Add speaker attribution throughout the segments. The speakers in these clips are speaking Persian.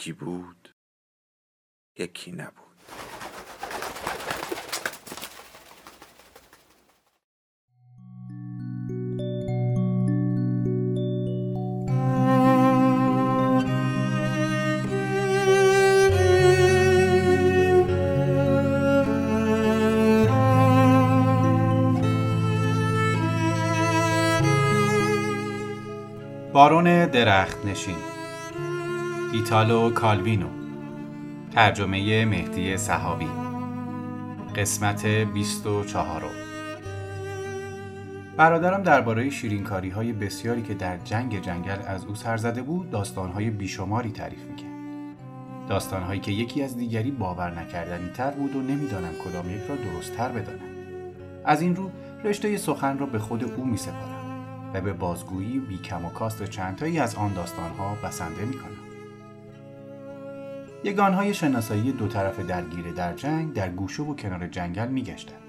Speaker 1: یکی بود یکی نبود.
Speaker 2: بارون درخت نشین ایتالو کالوینو. ترجمه مهدی صحابی. قسمت 24 برادرم درباره شیرینکاری های بسیاری که در جنگ جنگل از او سر زده بود داستان های بیشماری تعریف می‌کرد. داستان هایی که یکی از دیگری باور نکردنی تر بود و نمی‌دانم کدام یک را درست تر بدانم. از این رو رشته سخن را به خود او می سپارم و به بازگویی بیکم و کاست چندتایی از آن داستان ها بسنده می کنم. یگانهای شناسایی دو طرف درگیر در جنگ در گوشه و کنار جنگل میگشتند.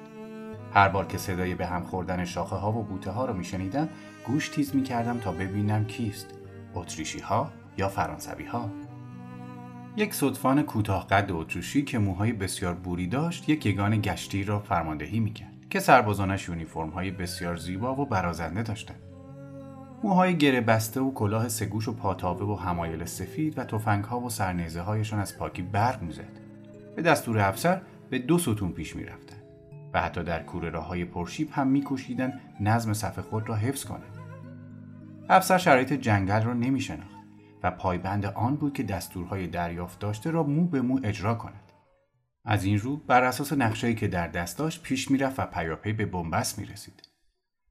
Speaker 2: هر بار که صدای به هم خوردن شاخه ها و بوته ها رو میشنیدم گوش تیز می‌کردم تا ببینم کیست. اتریشی ها یا فرانسوی ها یک صدفان کوتاه قد اتریشی که موهای بسیار بوری داشت یک یگان گشتی را فرماندهی می‌کرد که سربازانش یونیفرم های بسیار زیبا و برازنده داشتند. موهای گره بسته و کلاه سگوش و پاتاوه و همایل سفید و ها و سرنیزه هایشان از پاکی برق می‌زد. به دستور افسر به دو ستون پیش می‌رفتند و حتی در کوره راه های پرشیب هم میکوشیدند نظم صف خود را حفظ کنند. افسر شرایط جنگل را نمیشناخت و پایبند آن بود که دستورهای دریافت داشته را مو به مو اجرا کند. از این رو بر اساس نقشه‌ای که در دست داشت پیش می‌رفت و پیاپی به بنبست می‌رسید.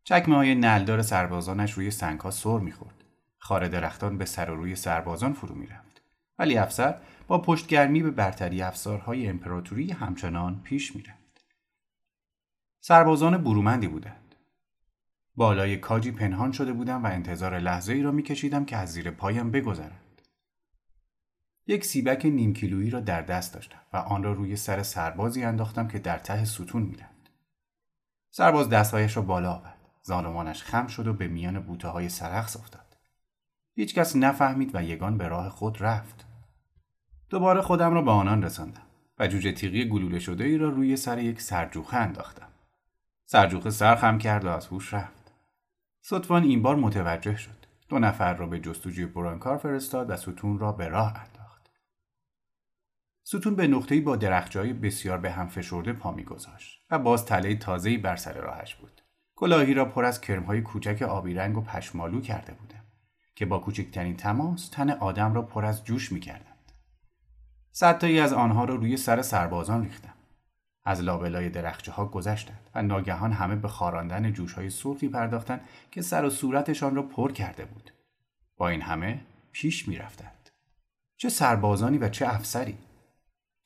Speaker 2: چکمه های نلدار سربازانش روی سنگ ها سر می‌خورد. خار درختان به سر و روی سربازان فرو می‌رفت. ولی افسر با پشتگرمی به برتری افسارهای امپراتوری همچنان پیش می‌رفت. سربازان برومندی بودند. بالای کاجی پنهان شده بودم و انتظار لحظه ای را میکشیدم که از زیر پایم بگذرند. یک سیبک نیم کیلویی را در دست داشتم و آن را روی سر سربازی انداختم که در ته ستون می‌رفت. سرباز دستهایش را بالا آورد. زانوانش خم شد و به میان بوته های سرخس افتاد. هیچکس نفهمید و یگان به راه خود رفت. دوباره خودم را به آنان رساندم و جوجه تیغی گلوله شده ای را روی سر یک سرجوخه انداختم. سرجوخه سرخم کرد و از هوش رفت. صدفان این بار متوجه شد. دو نفر را به جستجوی برانکار فرستاد و ستون را به راه انداخت. ستون به نقطه‌ای با درخجای بسیار به هم فشرده پا میگذاشت و باز تله تازه‌ای بر سر راهش بود. کلاهی را پر از کرمهای کوچک آبی رنگ و پشمالو کرده بودم که با کوچکترین تماس تن آدم را پر از جوش می کردند. صدتایی از آنها را روی سر سربازان ریختم. از لابلای درخچه ها گذشتند و ناگهان همه به خاراندن جوش های سرخی پرداختند که سر و صورتشان را پر کرده بود. با این همه پیش می رفتند. چه سربازانی و چه افسری.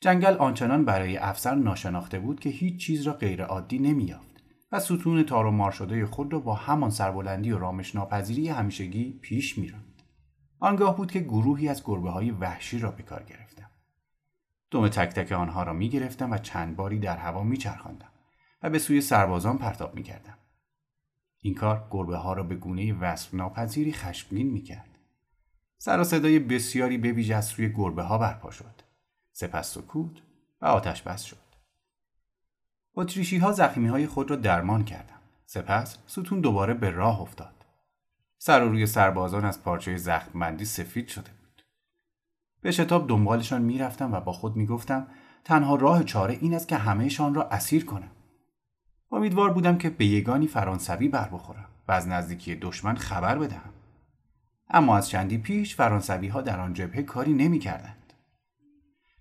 Speaker 2: جنگل آنچنان برای افسر ناشناخته بود که هیچ چیز را غیرعادی نمییافت. ستون تار و مار شده خود را با همان سربلندی و رامش ناپذیری همیشگی پیش میراند. آنگاه بود که گروهی از گربه های وحشی را به کار گرفتم. دم تک تک آنها را می گرفتم و چند باری در هوا می چرخاندم و به سوی سربازان پرتاب می کردم. این کار گربه ها را به گونه وصف ناپذیری خشمگین می کرد. سر و صدای بسیاری به از سوی گربه ها برپا شد. سپس سکوت و آتش بس شد. اتریشی ها زخمی های خود را درمان کردند. سپس ستون دوباره به راه افتاد. سر و روی سربازان از پارچه زخمبندی سفید شده بود. به شتاب دنبالشان می‌رفتم و با خود می‌گفتم تنها راه چاره این است که همهشان را اسیر کنم. امیدوار بودم که به یگانی فرانسوی بر بخورم و از نزدیکی دشمن خبر بدهم. اما از چندی پیش فرانسوی ها در آن جبهه کاری نمی کردند.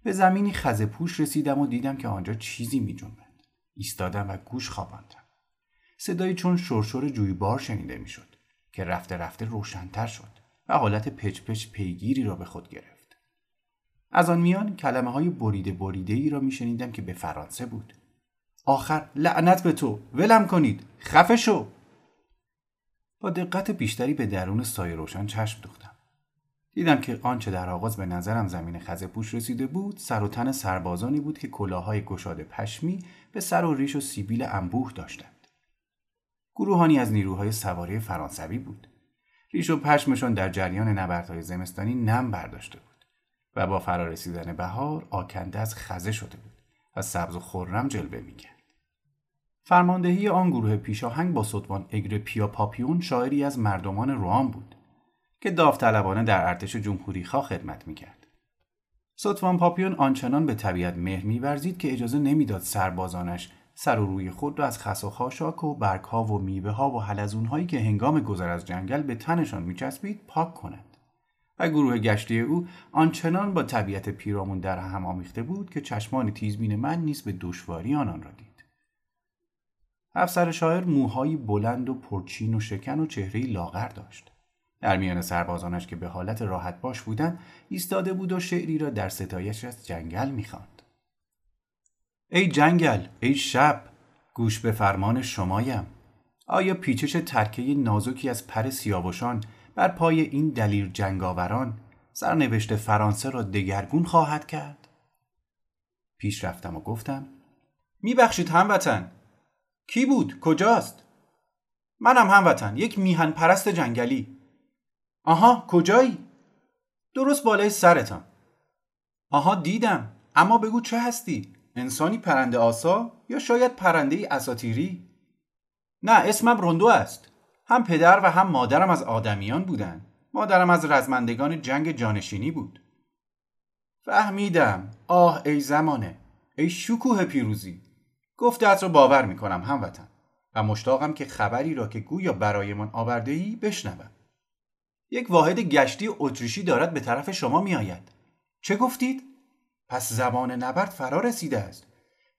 Speaker 2: به زمینی خزه پوش رسیدم و دیدم که آنجا چیزی می ایستادم و گوش خواباندم صدایی چون شرشور جویبار شنیده می‌شد که رفته رفته روشنتر شد و حالت پچ پچ پیگیری را به خود گرفت. از آن میان کلمه های بریده بریده ای را میشنیدم که به فرانسه بود. آخر لعنت به تو ولم کنید خفه شو با دقت بیشتری به درون سایه روشن چشم دوختم دیدم که آنچه در آغاز به نظرم زمین خزه پوش رسیده بود سر و تن سربازانی بود که کلاهای گشاد پشمی به سر و ریش و سیبیل انبوه داشتند. گروهانی از نیروهای سواری فرانسوی بود. ریش و پشمشان در جریان نبردهای زمستانی نم برداشته بود و با فرارسیدن بهار آکنده از خزه شده بود و سبز و خرم جلوه می‌کرد. فرماندهی آن گروه پیشاهنگ با ستوان اگر پیا پاپیون شاعری از مردمان روان بود. که داوطلبانه در ارتش جمهوری خواه خدمت می‌کرد. ستوان پاپیون آنچنان به طبیعت مهر میورزید که اجازه نمی‌داد سربازانش سر و روی خود را از خس و خاشاک و برگها و میوه ها و حلزون که هنگام گذر از جنگل به تنشان میچسبید پاک کنند. و گروه گشتی او آنچنان با طبیعت پیرامون در هم آمیخته بود که چشمان تیزبین من نیز به دشواری آنان را دید. افسر شاعر موهایی بلند و پرچین و شکن و چهره لاغر داشت. در میان سربازانش که به حالت راحت باش بودند ایستاده بود و شعری را در ستایش از جنگل می‌خواند. ای جنگل، ای شب، گوش به فرمان شمایم. آیا پیچش ترکه نازکی از پر سیاوشان بر پای این دلیر جنگاوران سرنوشت فرانسه را دگرگون خواهد کرد؟ پیش رفتم و گفتم میبخشید هموطن کی بود؟ کجاست؟ منم هموطن یک میهن پرست جنگلی آها کجایی؟ درست بالای سرتان آها دیدم. اما بگو چه هستی؟ انسانی پرنده آسا یا شاید پرنده ای اساتیری؟ نه اسمم روندو است. هم پدر و هم مادرم از آدمیان بودن. مادرم از رزمندگان جنگ جانشینی بود. فهمیدم. آه ای زمانه. ای شکوه پیروزی. گفتت رو باور می‌کنم هموطن. و مشتاقم که خبری را که گویا برایمان آورده ای بشنوم. یک واحد گشتی اتریشی دارد به طرف شما میآید. چه گفتید؟ پس زبان نبرد فرا رسیده است.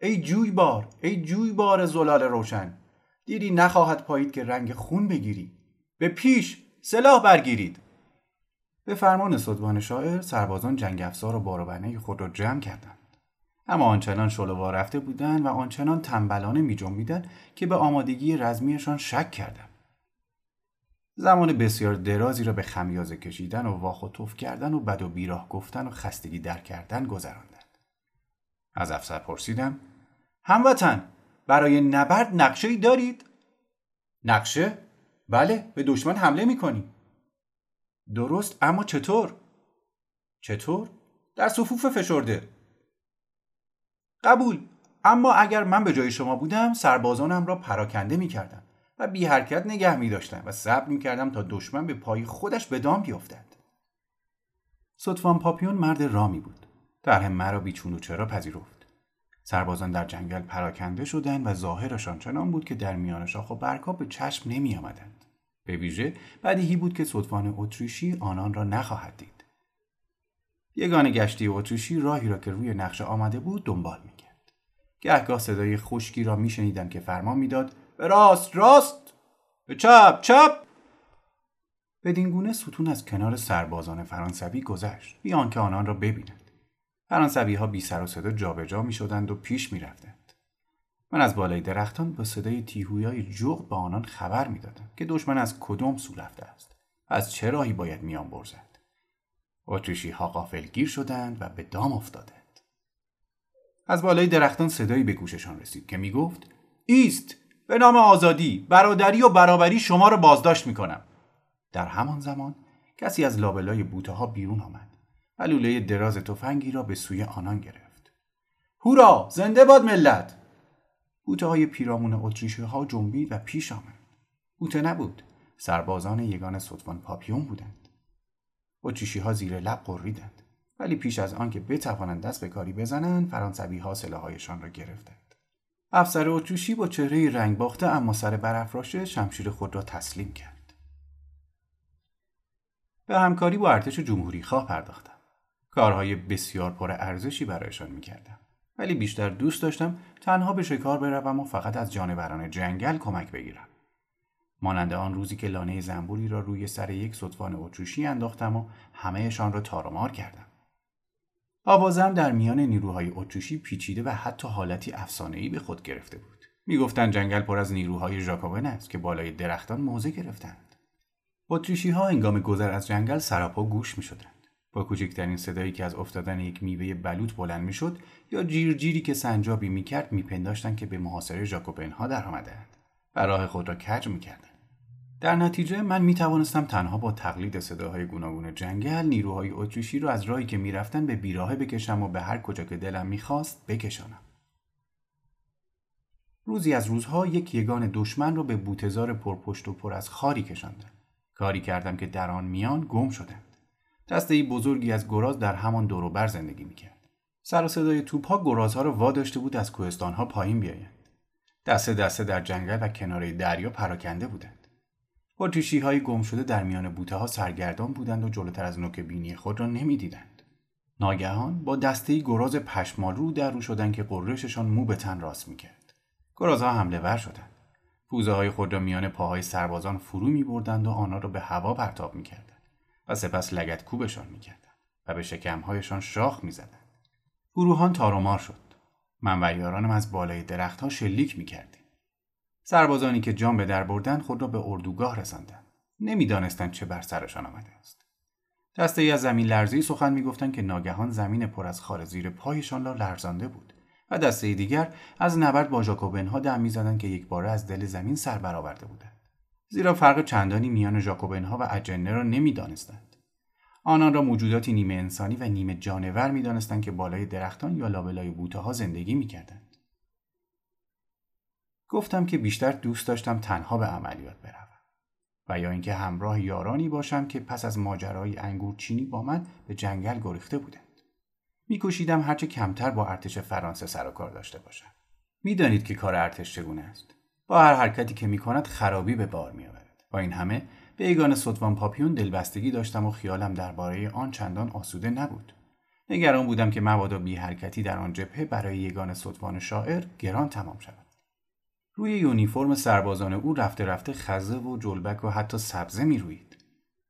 Speaker 2: ای جویبار ای جویبار زلال روشن دیری نخواهد پایید که رنگ خون بگیری. به پیش سلاح برگیرید. به فرمان صدوان شاعر سربازان جنگ افزار و باروبنه خود را جمع کردند. اما آنچنان شلوار رفته بودند و آنچنان تنبلانه می که به آمادگی رزمیشان شک کردم. زمان بسیار درازی را به خمیازه کشیدن و واخ و توف کردن و بد و بیراه گفتن و خستگی در کردن گذراندند. از افسر پرسیدم هموطن برای نبرد نقشه ای دارید؟ نقشه؟ بله به دشمن حمله می کنیم. درست اما چطور؟ چطور؟ در صفوف فشرده قبول اما اگر من به جای شما بودم سربازانم را پراکنده می کردم و بی حرکت نگه می داشتم و صبر می کردم تا دشمن به پای خودش به دام بیفتد. صدفان پاپیون مرد رامی بود. در مرا بیچون و چرا پذیرفت. سربازان در جنگل پراکنده شدند و ظاهرشان چنان بود که در میان شاخ و برگها به چشم نمی آمدند. به ویژه بدیهی بود که صدفان اتریشی آنان را نخواهد دید. یگان گشتی اتریشی راهی را که روی نقشه آمده بود دنبال می گهگاه صدای خشکی را میشنیدم که فرمان می‌داد به راست راست به چپ چپ بدین گونه ستون از کنار سربازان فرانسوی گذشت بی آنکه آنان را ببینند فرانسوی ها بی سر و صدا جابجا می شدند و پیش می رفتند. من از بالای درختان با صدای تیهویای جغد به آنان خبر می دادم که دشمن از کدام سو رفته است از چه راهی باید میان برزد. اتریشی ها غافلگیر شدند و به دام افتادند. از بالای درختان صدایی به گوششان رسید که می‌گفت ایست به نام آزادی برادری و برابری شما را بازداشت می‌کنم. در همان زمان کسی از لابلای بوته ها بیرون آمد و لوله دراز تفنگی را به سوی آنان گرفت. هورا زنده باد ملت! بوته های پیرامون اتریشی ها جنبید و پیش آمد. بوته نبود سربازان یگان صدفان پاپیون بودند. اتریشی ها زیر لب قریدند ولی پیش از آنکه بتوانند دست به کاری بزنند فرانسوی ها سلاحهایشان را گرفتند. افسر اتریشی با چهره رنگ باخته اما سر برافراشته شمشیر خود را تسلیم کرد. به همکاری با ارتش جمهوری خواه پرداختم. کارهای بسیار پر ارزشی برایشان می‌کردم. ولی بیشتر دوست داشتم تنها به شکار بروم و فقط از جانوران جنگل کمک بگیرم. مانند آن روزی که لانه زنبوری را روی سر یک سطفان اتریشی انداختم و همهشان را تارمار کردم. آوازم در میان نیروهای اتریشی پیچیده و حتی حالتی افسانه‌ای به خود گرفته بود. می‌گفتند جنگل پر از نیروهای ژاکوبن است که بالای درختان موضع گرفتند. اتریشی ها هنگام گذر از جنگل سراپا گوش می شدند. با کوچکترین صدایی که از افتادن یک میوه بلوط بلند می شد یا جیر جیری که سنجابی می کرد می که به محاصره ژاکوبن ها در آمدند و راه خود را کج می در نتیجه من می توانستم تنها با تقلید صداهای گوناگون جنگل نیروهای اتریشی را از راهی که می‌رفتن به بیراهه بکشم و به هر کجا که دلم می‌خواست بکشانم. روزی از روزها یک یگان دشمن را به بوتزار پرپشت و پر از خاری کشاندم. کاری کردم که در آن میان گم شدند. دسته ای بزرگی از گراز در همان دوروبر زندگی می‌کرد. سر و صدای توپها گرازها را واداشته بود از کوهستانها پایین بیایند. دسته دسته در جنگل و کناره دریا پراکنده بودند. اتریشی های گم شده در میان بوته ها سرگردان بودند و جلوتر از نوک بینی خود را نمی‌دیدند. ناگهان با دسته گراز پشمالو در رو شدند که قررششان مو به تن راست می‌کرد. گرازها حمله ور شدند. پوزه های خود را میان پاهای سربازان فرو می بردند و آنها را به هوا پرتاب می کردند و سپس لگت کوبشان می کردند و به شکمهایشان شاخ می زدند. گروهان تارومار شد. من از بالای درختها شلیک می. سربازانی که جان به در بردن خود را به اردوگاه رساندند. نمی‌دانستند چه بر سرشان آمده است. دسته ای از زمین لرزی سخن می‌گفتند که ناگهان زمین پر از خار زیر پایشان را لرزانده بود و دسته دیگر از نبرد با ژاکوبنها دم می‌زدند که یک باره از دل زمین سر برآورده بودند. زیرا فرق چندانی میان ژاکوبنها و اجنه را نمی‌دانستند. آنان را موجوداتی نیمه انسانی و نیمه جانور می‌دانستند که بالای درختان یا لابلای بوته ها زندگی می‌کردند. گفتم که بیشتر دوست داشتم تنها به عملیات بروم و یا اینکه همراه یارانی باشم که پس از ماجرای انگور چینی با من به جنگل گریخته بودند. میکوشیدم هرچه کمتر با ارتش فرانسه سر و کار داشته باشم. می‌دانید که کار ارتش چگونه است. با هر حرکتی که می‌کند خرابی به بار میآورد. با این همه به یگان سطوان پاپیون دلبستگی داشتم و خیالم درباره آن چندان آسوده نبود. نگران بودم که مبادا بی حرکتی در آن جبهه برای یگان سطوان شاعر گران تمام شود. روی یونیفرم سربازان او رفته رفته خزه و جلبک و حتی سبزه می روید.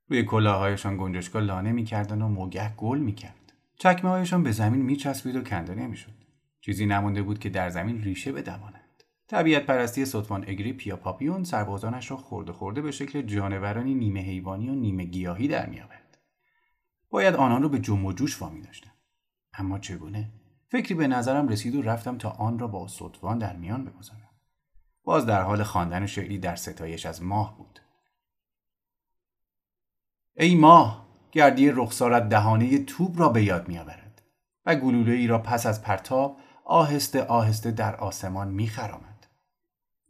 Speaker 2: روی کلاهایشان گنجشکا لانه می‌کردن و موگه گل می‌کرد. چکمه هایشان به زمین میچسبید و کنده نمی‌شد. چیزی نمانده بود که در زمین ریشه بدمانند. طبیعت پرستی سطفان اگریپ یا پاپیون سربازانش را خورده خورده به شکل جانورانی نیمه حیوانی و نیمه گیاهی در میآورد. باید آنان را به جم و جوش وامی داشتم. اما چگونه؟ فکری به نظرم رسید و رفتم تا آن را با سطفان در میان بگذارم. باز در حال خواندن شعری در ستایش از ماه بود. ای ماه گردی رخسارت دهانه توب را به یاد میآورد و گلوله ای را پس از پرتاب آهسته آهسته در آسمان میخرامد.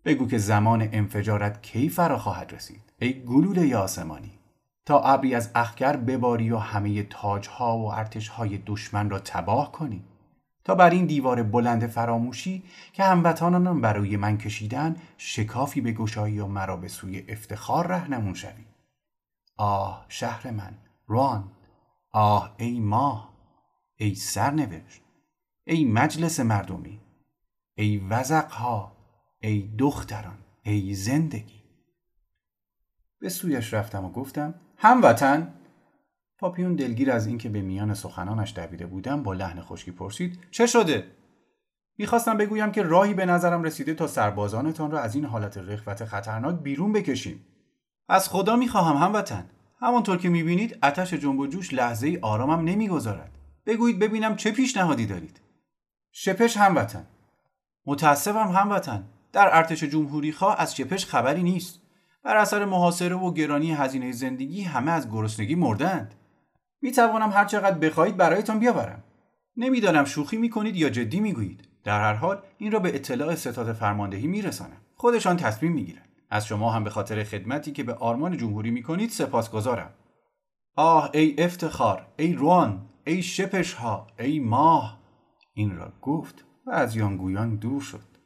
Speaker 2: بگو که زمان انفجارت کی فرا خواهد رسید ای گلوله آسمانی؟ تا ابری از اخگر بباری و همه تاجها و ارتشهای دشمن را تباه کنی. تا بر این دیوار بلند فراموشی که هموطنانم برای من کشیدن شکافی به گشایی و مرا به سوی افتخار رهنمون شوی. آه شهر من روان آه ای ماه ای سرنوشت ای مجلس مردمی ای وزقها ای دختران ای زندگی. به سویش رفتم و گفتم هموطن پاپیون دلگیر از اینکه به میان سخنانش دویده بودم با لحن خشکی پرسید چه شده؟ می‌خواستم بگویم که راهی به نظرم رسیده تا سربازانتان را از این حالت رخوت خطرناک بیرون بکشیم. از خدا می‌خواهم هموطن. همانطور که می‌بینید اتش جنب و جوش لحظه ای آرامم نمی‌گذارد. بگویید ببینم چه پیشنهادی دارید. شپش هموطن. متاسفم هموطن. در ارتش جمهوری خواه از شپش خبری نیست. بر اثر محاصره و گرانی هزینه زندگی همه از گرسنگی مردند. می توانم هر چقدر بخواهید برایتان بیاورم. نمی‌دانم شوخی می کنید یا جدی می گویید در هر حال این را به اطلاع ستاد فرماندهی می رسانم خودشان تصمیم می گیرند از شما هم به خاطر خدمتی که به آرمان جمهوری می کنید سپاسگزارم. آه ای افتخار ای روان ای شپش ها ای ماه. این را گفت و از یانگویان دور شد.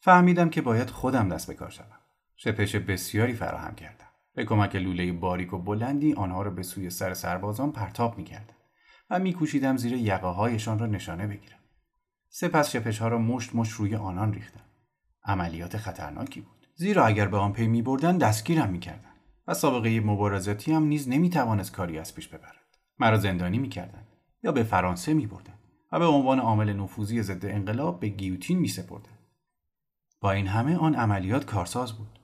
Speaker 2: فهمیدم که باید خودم دست به کار شوم. شپش بسیاری فراهم کردم. به کمک لوله باریک و بلندی آنها را به سوی سر سربازان پرتاب می‌کردم و میکوشیدم زیر یقه هایشان را نشانه بگیرم سپس شپش ها را مشت مشت روی آنان ریختم عملیات خطرناکی بود زیرا اگر به آن پی می بردن دستگیرم می کردن و سابقه مبارزاتی هم نیز نمی توانست کاری از پیش ببرد. مرا زندانی می کردن یا به فرانسه می بردن و به عنوان عامل نفوذی ضد انقلاب به گیوتین می سپردن. با این همه آن عملیات کارساز بود.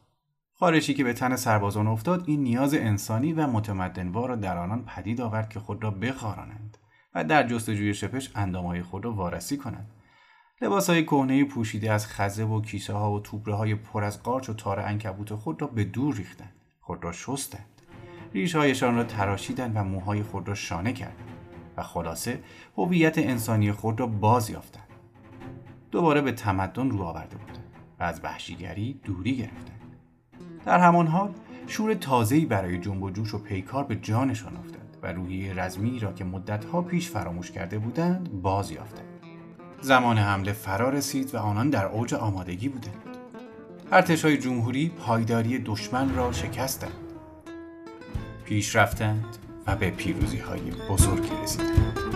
Speaker 2: خارشی که به تن سربازان افتاد این نیاز انسانی و متمدنوار را در آنان پدید آورد که خود را بخارانند و در جستجوی شپش اندامهای خود را وارسی کنند. لباس های کهنه پوشیده از خزه و کیسه ها و توبره های پر از قارچ و تار انکبوت خود را به دور ریختند. خود را شستند. ریشهایشان را تراشیدند و موهای خود را شانه کردند و خلاصه هویت انسانی خود را باز یافتند. دوباره به تمدن رو آورده بودند و از وحشیگری دوری گرفتند. در همان حال شور تازه‌ای برای جنب و جوش و پیکار به جانشان افتاد و روحیه رزمی را که مدتها پیش فراموش کرده بودند باز یافتند. زمان حمله فرا رسید و آنان در اوج آمادگی بودند. ارتشای جمهوری پایداری دشمن را شکستند. پیش رفتند و به پیروزی های بزرگی رسیدند.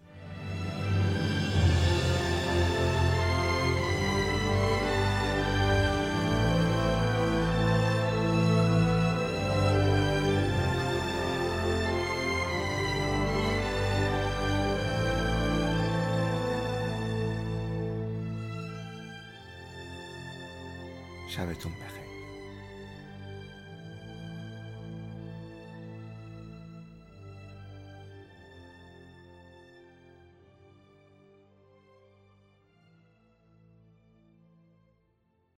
Speaker 1: شبتون بخیر.